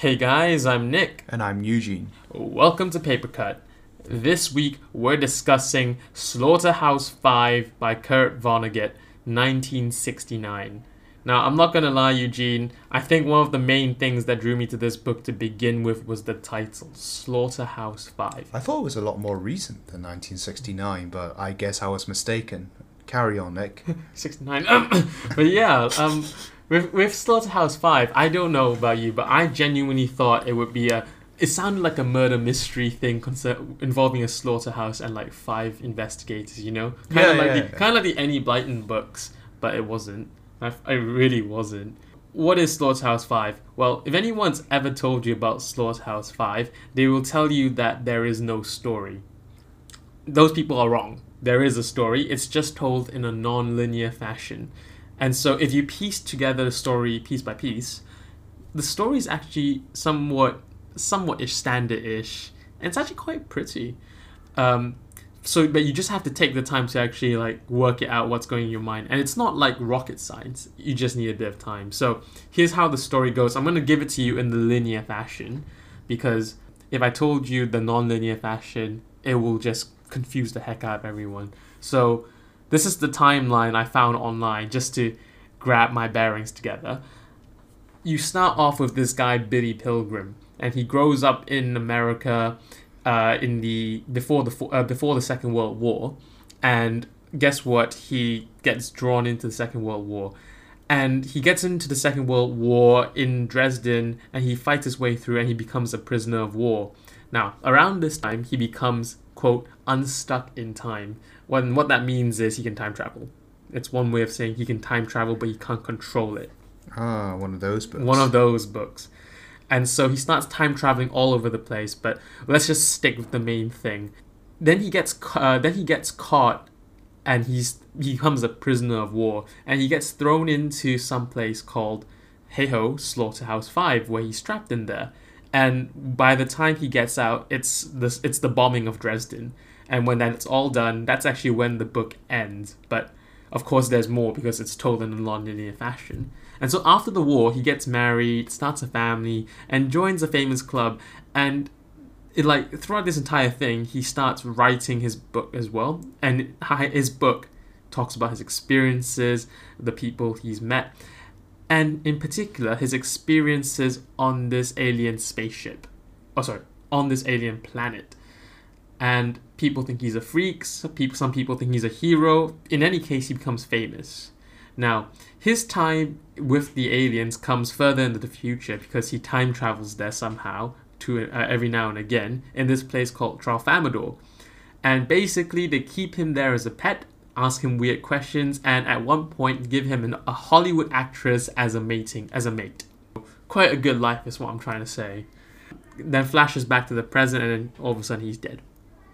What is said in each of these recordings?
Hey guys, I'm Nick. And I'm Eugene. Welcome to Paper Cut. This week we're discussing Slaughterhouse 5 by Kurt Vonnegut, 1969. Now, I'm not gonna lie, Eugene, I think one of the main things that drew me to this book to begin with was the title, Slaughterhouse 5. I thought it was a lot more recent than 1969, but I guess I was mistaken. Carry on, Nick. 69. but yeah, um, with, with Slaughterhouse 5, I don't know about you, but I genuinely thought it would be a. It sounded like a murder mystery thing concer- involving a slaughterhouse and like five investigators, you know? Kind Yeah, of like yeah, the yeah. kind of like the Enid Blyton books, but it wasn't. I, I really wasn't. What is Slaughterhouse 5? Well, if anyone's ever told you about Slaughterhouse 5, they will tell you that there is no story. Those people are wrong. There is a story, it's just told in a non linear fashion. And so if you piece together the story piece by piece, the story is actually somewhat somewhat ish standard ish. And it's actually quite pretty. Um, so but you just have to take the time to actually like work it out what's going in your mind and it's not like rocket science you just need a bit of time so here's how the story goes i'm going to give it to you in the linear fashion because if i told you the non-linear fashion it will just confuse the heck out of everyone so this is the timeline i found online just to grab my bearings together you start off with this guy billy pilgrim and he grows up in america uh, in the before the uh, before the Second World War, and guess what? He gets drawn into the Second World War, and he gets into the Second World War in Dresden, and he fights his way through, and he becomes a prisoner of war. Now, around this time, he becomes quote unstuck in time. When what that means is he can time travel. It's one way of saying he can time travel, but he can't control it. Ah, one of those books. One of those books. And so he starts time traveling all over the place, but let's just stick with the main thing. Then he gets uh, then he gets caught and he's he becomes a prisoner of war and he gets thrown into some place called Heiho Slaughterhouse 5 where he's trapped in there. And by the time he gets out, it's this it's the bombing of Dresden. And when that's all done, that's actually when the book ends. But of course, there's more because it's told in a non-linear fashion. And so after the war, he gets married, starts a family, and joins a famous club. And it like throughout this entire thing, he starts writing his book as well. And his book talks about his experiences, the people he's met, and in particular his experiences on this alien spaceship. Oh, sorry, on this alien planet. And people think he's a freak. Some people, some people think he's a hero. In any case, he becomes famous. Now, his time with the aliens comes further into the future because he time travels there somehow to uh, every now and again in this place called Tralfamadore. And basically, they keep him there as a pet, ask him weird questions, and at one point give him an, a Hollywood actress as a mating as a mate. Quite a good life is what I'm trying to say. Then flashes back to the present, and then all of a sudden he's dead.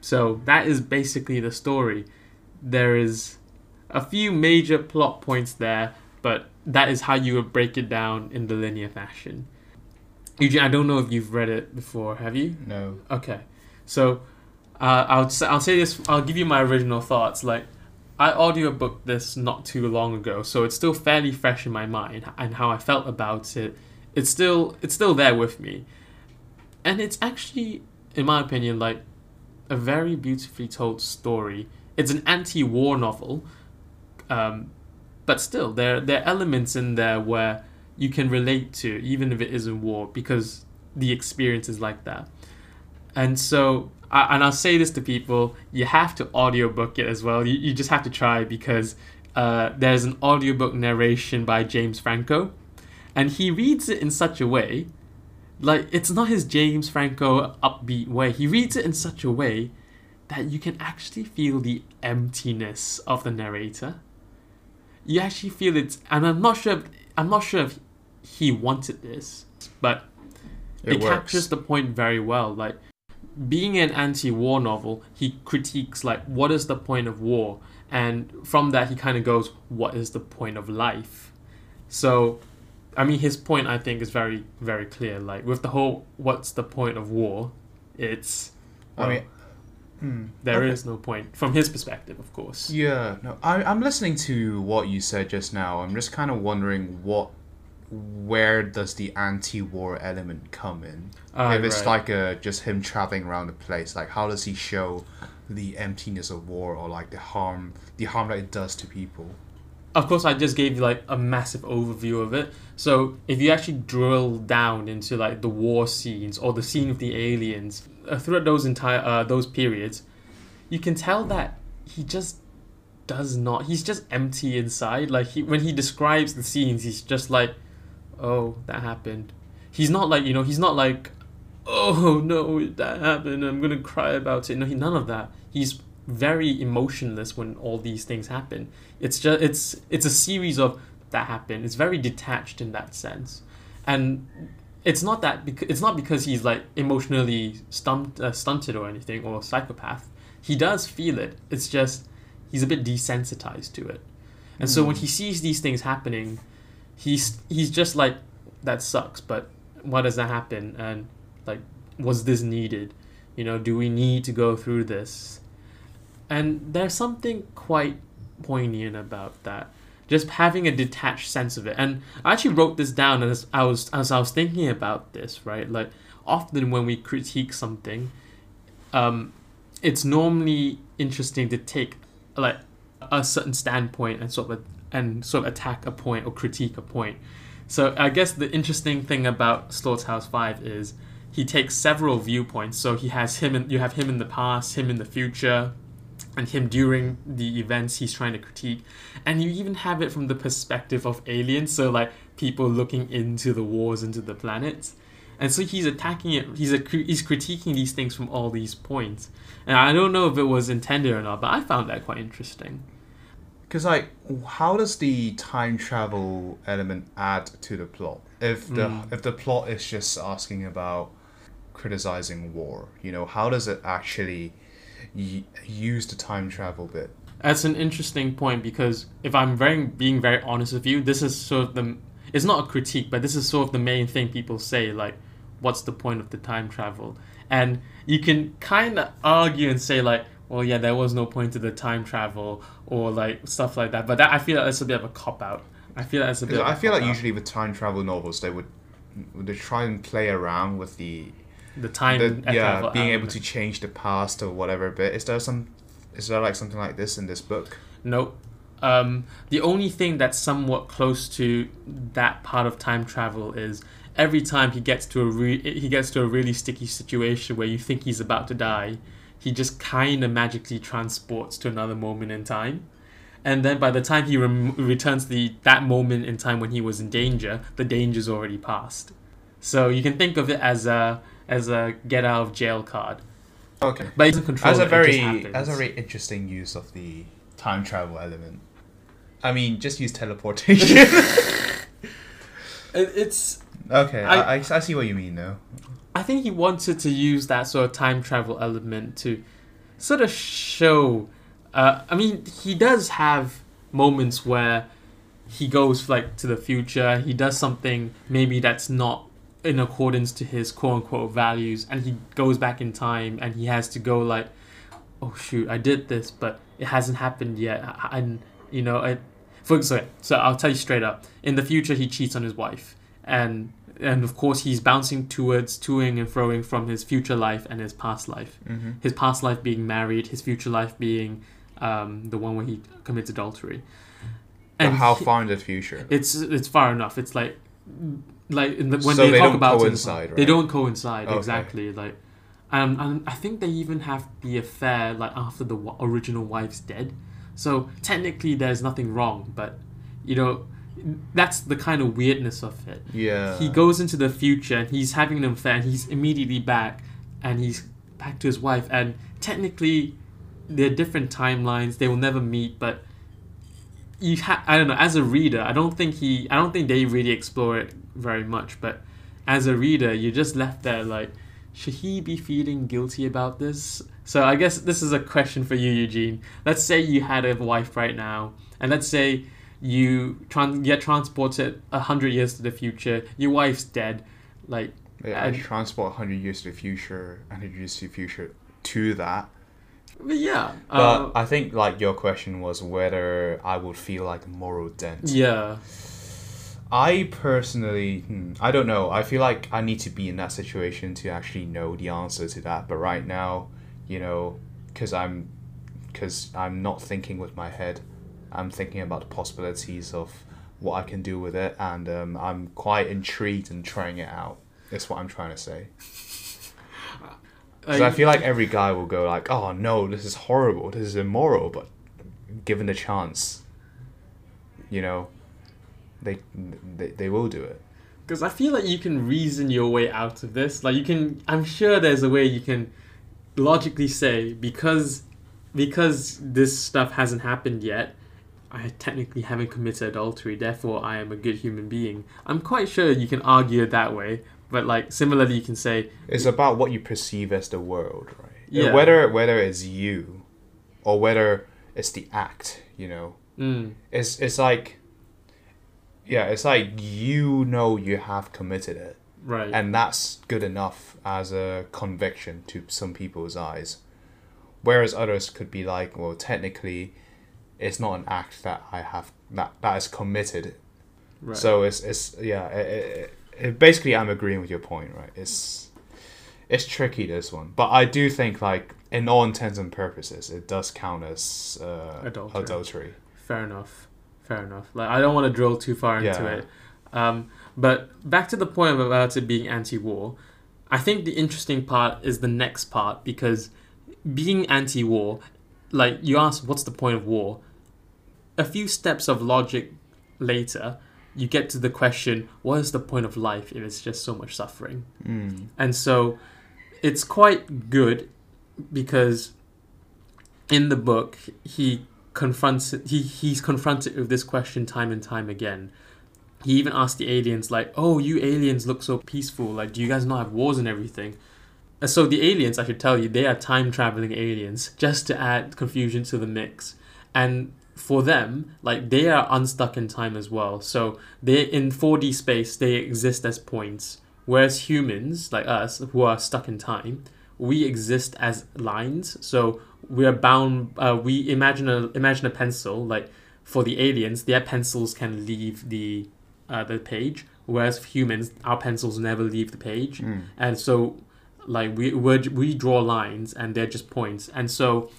So that is basically the story. There is a few major plot points there, but that is how you would break it down in the linear fashion. Eugene, I don't know if you've read it before, have you? No. Okay, so uh, I'll say, I'll say this. I'll give you my original thoughts. Like, I audiobooked this not too long ago, so it's still fairly fresh in my mind and how I felt about it. It's still it's still there with me, and it's actually, in my opinion, like a very beautifully told story. It's an anti-war novel, um, but still there there are elements in there where you can relate to, even if it isn't war, because the experience is like that. And so, I, and I'll say this to people: you have to audiobook it as well. You, you just have to try because uh, there's an audiobook narration by James Franco, and he reads it in such a way, like it's not his James Franco upbeat way. He reads it in such a way that you can actually feel the emptiness of the narrator. You actually feel it, and I'm not sure. If, I'm not sure if he wanted this, but It, it, captures the point very well. Like being an anti-war novel, he critiques like what is the point of war, and from that he kind of goes, what is the point of life? So, I mean, his point I think is very very clear. Like with the whole what's the point of war, it's I mean, hmm, there okay. is no point from his perspective, of course. Yeah, no, I, I'm listening to what you said just now. I'm just kind of wondering what where does the anti-war element come in? Ah, if it's right. like a just him traveling around the place, like how does he show the emptiness of war or like the harm, the harm that it does to people? of course i just gave you like a massive overview of it so if you actually drill down into like the war scenes or the scene of the aliens uh, throughout those entire uh, those periods you can tell that he just does not he's just empty inside like he when he describes the scenes he's just like oh that happened. He's not like you know he's not like oh no that happened i'm gonna cry about it. No he, none of that. He's very emotionless when all these things happen. It's just it's it's a series of that happened. It's very detached in that sense. And it's not that because it's not because he's like emotionally stumped, uh, stunted or anything or psychopath. He does feel it. It's just he's a bit desensitized to it. And so when he sees these things happening he's he's just like that sucks but why does that happen? And like was this needed? You know do we need to go through this? And there's something quite poignant about that. Just having a detached sense of it. And i actually wrote this down as i was as i was thinking about this right? Like often when we critique something um it's normally interesting to take like a certain standpoint and sort of and sort of attack a point or critique a point. So i guess the interesting thing about slaughterhouse 5 is he takes several viewpoints. So he has him in, you have him in the past him in the future and him during the events he's trying to critique. And you even have it from the perspective of aliens so like people looking into the wars into the planets. And so he's attacking it he's a, he's critiquing these things from all these points. And i don't know if it was intended or not but i found that quite interesting Because like, how does the time travel element add to the plot? If the Mm. if the plot is just asking about criticizing war, you know, how does it actually y- use the time travel bit? That's an interesting point because if I'm very being very honest with you, this is sort of the it's not a critique, but this is sort of the main thing people say like what's the point of the time travel? And you can kind of argue and say like well yeah there was no point to the time travel or like stuff like that but that, i feel like that's a bit of a cop out i feel like that's a bit of a I feel like cop-out. usually with time travel novels, they would they try and play around with the, the time the yeah travel being able to change the past or whatever But Is there some is there like something like this in this book? Nope. Um, the only thing that's somewhat close to that part of time travel is every time he gets to a re- he gets to a really sticky situation where you think he's about to die, he just kind of magically transports to another moment in time. And then by the time he rem- returns to the that moment in time when he was in danger, the danger's already passed. So you can think of it as a as a get out of jail card. Okay. But he doesn't control As a it, it very as a very interesting use of the time travel element. I mean, just use teleportation. It's okay, I, I- I, I see what you mean though. I think he wanted to use that sort of time travel element to sort of show. Uh, I mean, he does have moments where he goes like to the future. He does something maybe that's not in accordance to his quote unquote values, and he goes back in time and he has to go like, "Oh shoot, I did this, but it hasn't happened yet." And you know, I, for so, so I'll tell you straight up. In the future, he cheats on his wife, and and of course he's bouncing towards toing and froing from his future life and his past life Mm-hmm. his past life being married his future life being um, the one where he commits adultery And how he- far in the future? it's it's far enough it's like like in the, when So they, they talk about it- coincide, they don't coincide Okay. exactly like um, and I think they even have the affair like after the original wife's dead so technically there's nothing wrong but you know that's the kind of weirdness of it. Yeah. he goes into the future and he's having an affair and he's immediately back and he's back to his wife. And technically they're different timelines. They will never meet but you ha- I don't know as a reader I don't think he I don't think they really explore it very much but as a reader you're just left there like should he be feeling guilty about this? So I guess this is a question for you Eugene. Let's say you had a wife right now and let's say you tran- get transported a hundred years to the future. Your wife's dead. Like, Yeah, I and- transport 100 years to the future, 100 years to the future to that. but yeah, But uh, I think like your question was whether I would feel like a moral dent. yeah. I personally, hmm, I don't know. I feel like I need to be in that situation to actually know the answer to that. But right now, you know, because I'm, because I'm not thinking with my head, I'm thinking about the possibilities of what I can do with it, and um, I'm quite intrigued in trying it out. That's what I'm trying to say. Because I feel like every guy will go like, "Oh no, this is horrible. This is immoral." But given the chance, you know, they they, they will do it. Because I feel like you can reason your way out of this. Like you can, I'm sure there's a way you can logically say because because this stuff hasn't happened yet. I technically haven't committed adultery, therefore I am a good human being. I'm quite sure you can argue it that way, but like similarly, you can say It's about what you perceive as the world, right? Yeah. Whether whether it's you, or whether it's the act, you know. mm, It's it's like, yeah, it's like you know you have committed it, right, and that's good enough as a conviction to some people's eyes, whereas others could be like, well, technically, it's not an act that I have that that is committed. right. So it's it's yeah. It, it, it, basically, I'm agreeing with your point, right? It's it's tricky this one, but I do think like in all intents and purposes, it does count as uh, Adultery. adultery. Fair enough. Fair enough. Like I don't want to drill too far into Yeah. it. Um, but back to the point about it being anti-war, I think the interesting part is the next part because being anti-war, like you ask, what's the point of war? A few steps of logic later, you get to the question, what is the point of life if it's just so much suffering? Mm. And so it's quite good because in the book he confronts he he's confronted with this question time and time again. He even asked the aliens like, "Oh, you aliens look so peaceful. Like, do you guys not have wars and everything?" So the aliens, I should tell you, they are time traveling aliens, just to add confusion to the mix. And for them, like they are unstuck in time as well. So they in 4D space, they exist as points. Whereas humans, like us, who are stuck in time, we exist as lines. So we are bound. Uh, we imagine a imagine a pencil. Like for the aliens, their pencils can leave the uh, the page, whereas for humans, our pencils never leave the page. Mm. And so, like we we we draw lines, and they're just points. And so,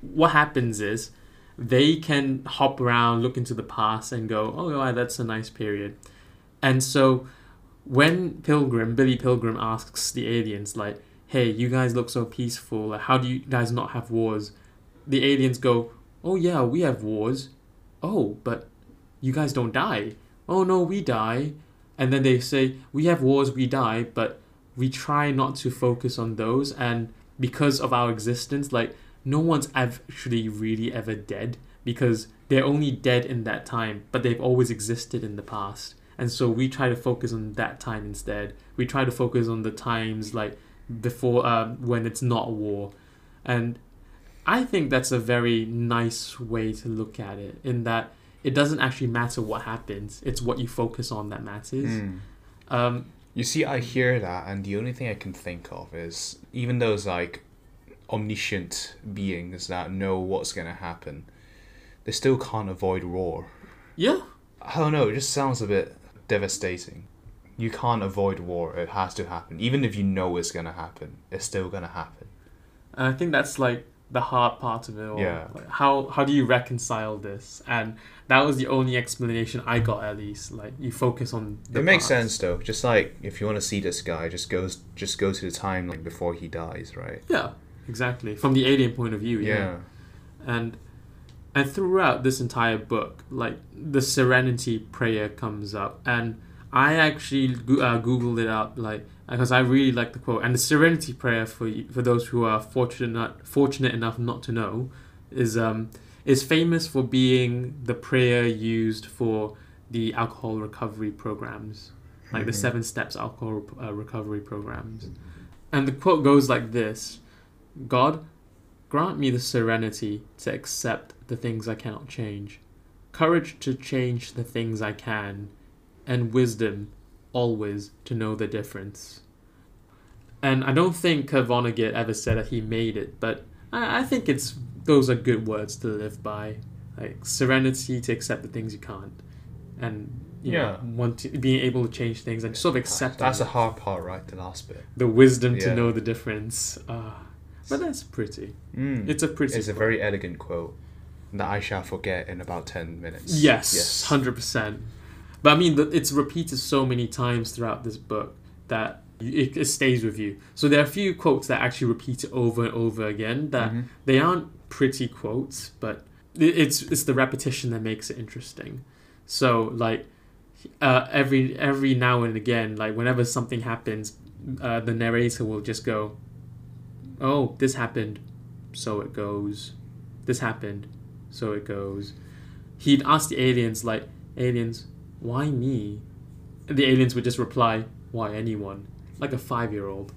what happens is they can hop around, look into the past, and go, "Oh, that's a nice period." And so, when Pilgrim, Billy Pilgrim, asks the aliens, like, "Hey, you guys look so peaceful. Like, how do you guys not have wars?" The aliens go, "Oh yeah, we have wars. Oh, but you guys don't die. Oh no, we die." And then they say, "We have wars, we die, but we try not to focus on those and because of our existence like no one's actually really ever dead because they're only dead in that time but they've always existed in the past. And so we try to focus on that time instead. We try to focus on the times like before um, when it's not war. And i think that's a very nice way to look at it in that it doesn't actually matter what happens. It's what you focus on that matters. Mm. um, You see, I hear that, and the only thing I can think of is even those like omniscient beings that know what's gonna happen, they still can't avoid war. yeah I don't know. It just sounds a bit devastating. You can't avoid war. It has to happen. Even if you know it's gonna happen, it's still gonna happen. And I think that's like the hard part of it all. Yeah. Like how how do you reconcile this? And that was the only explanation I got at least. Like you focus on the it makes past. sense though. Just like if you want to see this guy, just goes just go to the timeline before he dies, right? Yeah, exactly. From the alien point of view, yeah. Yeah. And and throughout this entire book, like the Serenity prayer comes up, and I actually go- uh, googled it up, like because I really like the quote. And the Serenity prayer for for those who are fortunate not, fortunate enough not to know, is um is famous for being the prayer used for the alcohol recovery programs, like the Mhm. seven steps alcohol uh, recovery programs. And the quote goes like this: God, grant me the serenity to accept the things I cannot change, courage to change the things I can, and wisdom always to know the difference. And I don't think Vonnegut ever said that he made it, but I, I think it's those are good words to live by. Like serenity to accept the things you can't, and you Yeah. know, want to, being able to change things and sort of accept That's the hard part, right? The last bit. the wisdom to know the difference. Uh, but that's pretty. Mm. It's a pretty. It's a very elegant quote that I shall forget in about 10 minutes. Yes, yes. hundred percent. But I mean, the, it's repeated so many times throughout this book that it, it stays with you. So there are a few quotes that actually repeat it over and over again. That Mhm. they aren't pretty quotes, but it's it's the repetition that makes it interesting. So like uh, every every now and again, like whenever something happens, uh, the narrator will just go, "Oh, this happened, so it goes. This happened, so it goes." He'd ask the aliens like, "Aliens, why me?" And the aliens would just reply, "Why anyone?" Like a five year old.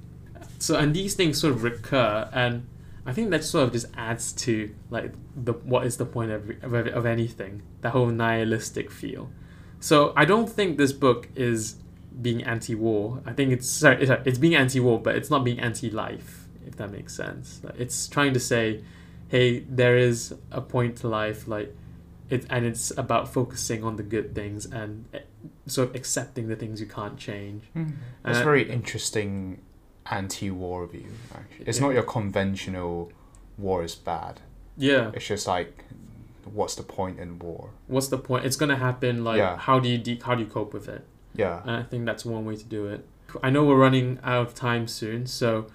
So and these things sort of recur, and I think that sort of just adds to like the what is the point of of, of anything that whole nihilistic feel. So I don't think this book is being anti-war. I think it's sorry, it's, it's being anti-war, but it's not being anti-life. If that makes sense, it's trying to say, hey, there is a point to life, like it, and it's about focusing on the good things and eh, sort of accepting the things you can't change. It's Uh, very interesting anti-war view. Actually, it's Yeah. not your conventional war is bad. Yeah. It's just like, what's the point in war? What's the point? It's gonna happen. Like, Yeah. how do you de- how do you cope with it? Yeah. And I think that's one way to do it. I know we're running out of time soon, so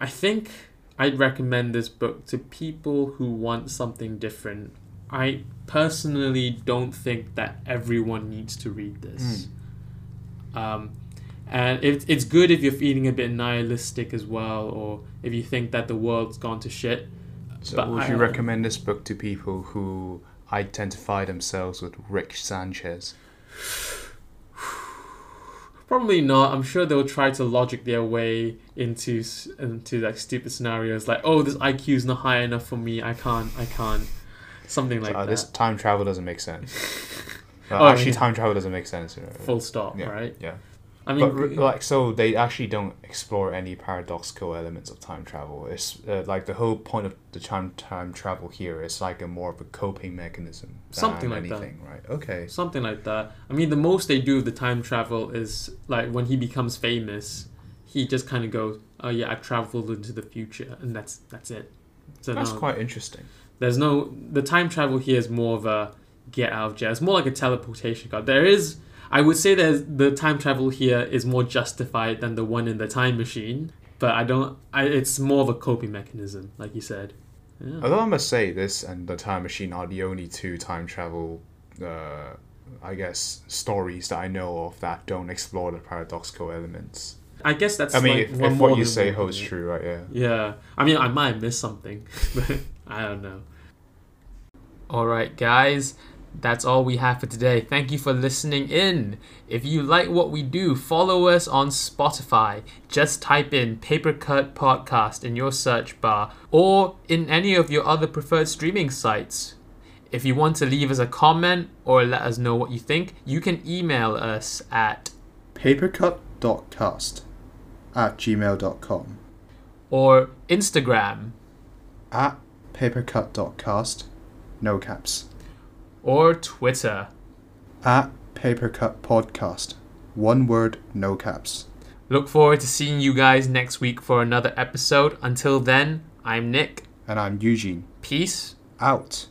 I think I'd recommend this book to people who want something different. I personally don't think that everyone needs to read this. Um, and it, it's good if you're feeling a bit nihilistic as well, or if you think that the world's gone to shit. So But would I- you recommend this book to people who identify themselves with Rick Sanchez? Probably not. I'm sure they'll try to logic their way into into like stupid scenarios, like, "Oh, this IQ is not high enough for me. I can't. I can't." Something like uh, that. this time travel doesn't make sense. Uh, Oh, actually, yeah. time travel doesn't make sense. uh, Full stop. yeah, Right. Yeah. I mean, but like, so they actually don't explore any paradoxical elements of time travel. It's uh, like the whole point of the time time travel here is like a more of a coping mechanism. Than Something like that. anything, right? Okay. something like that. I mean, the most they do of the time travel is like when he becomes famous, he just kind of goes, "Oh yeah, I traveled into the future," and that's that's it. So That's no, quite interesting. There's no the time travel here is more of a get out of jail. It's more like a teleportation card. There is I would say that the time travel here is more justified than the one in the time machine, but I don't. I it's more of a coping mechanism, like you said. Yeah. Although I must say, this and the time machine are the only two time travel, uh, I guess, stories that I know of that don't explore the paradoxical elements. I guess that's. I mean, like if, if what you say holds true, right? Yeah. Yeah, I mean, I might have missed something, but I don't know. All right, guys, that's all we have for today. Thank you for listening in. If you like what we do, follow us on Spotify. Just type in Papercut Podcast in your search bar or in any of your other preferred streaming sites. If you want to leave us a comment or let us know what you think, you can email us at papercut.cast at gmail.com or Instagram at papercut.cast no caps or Twitter. at papercut podcast one word no caps Look forward to seeing you guys next week for another episode. Until then, I'm Nick. and i'm eugene Peace. out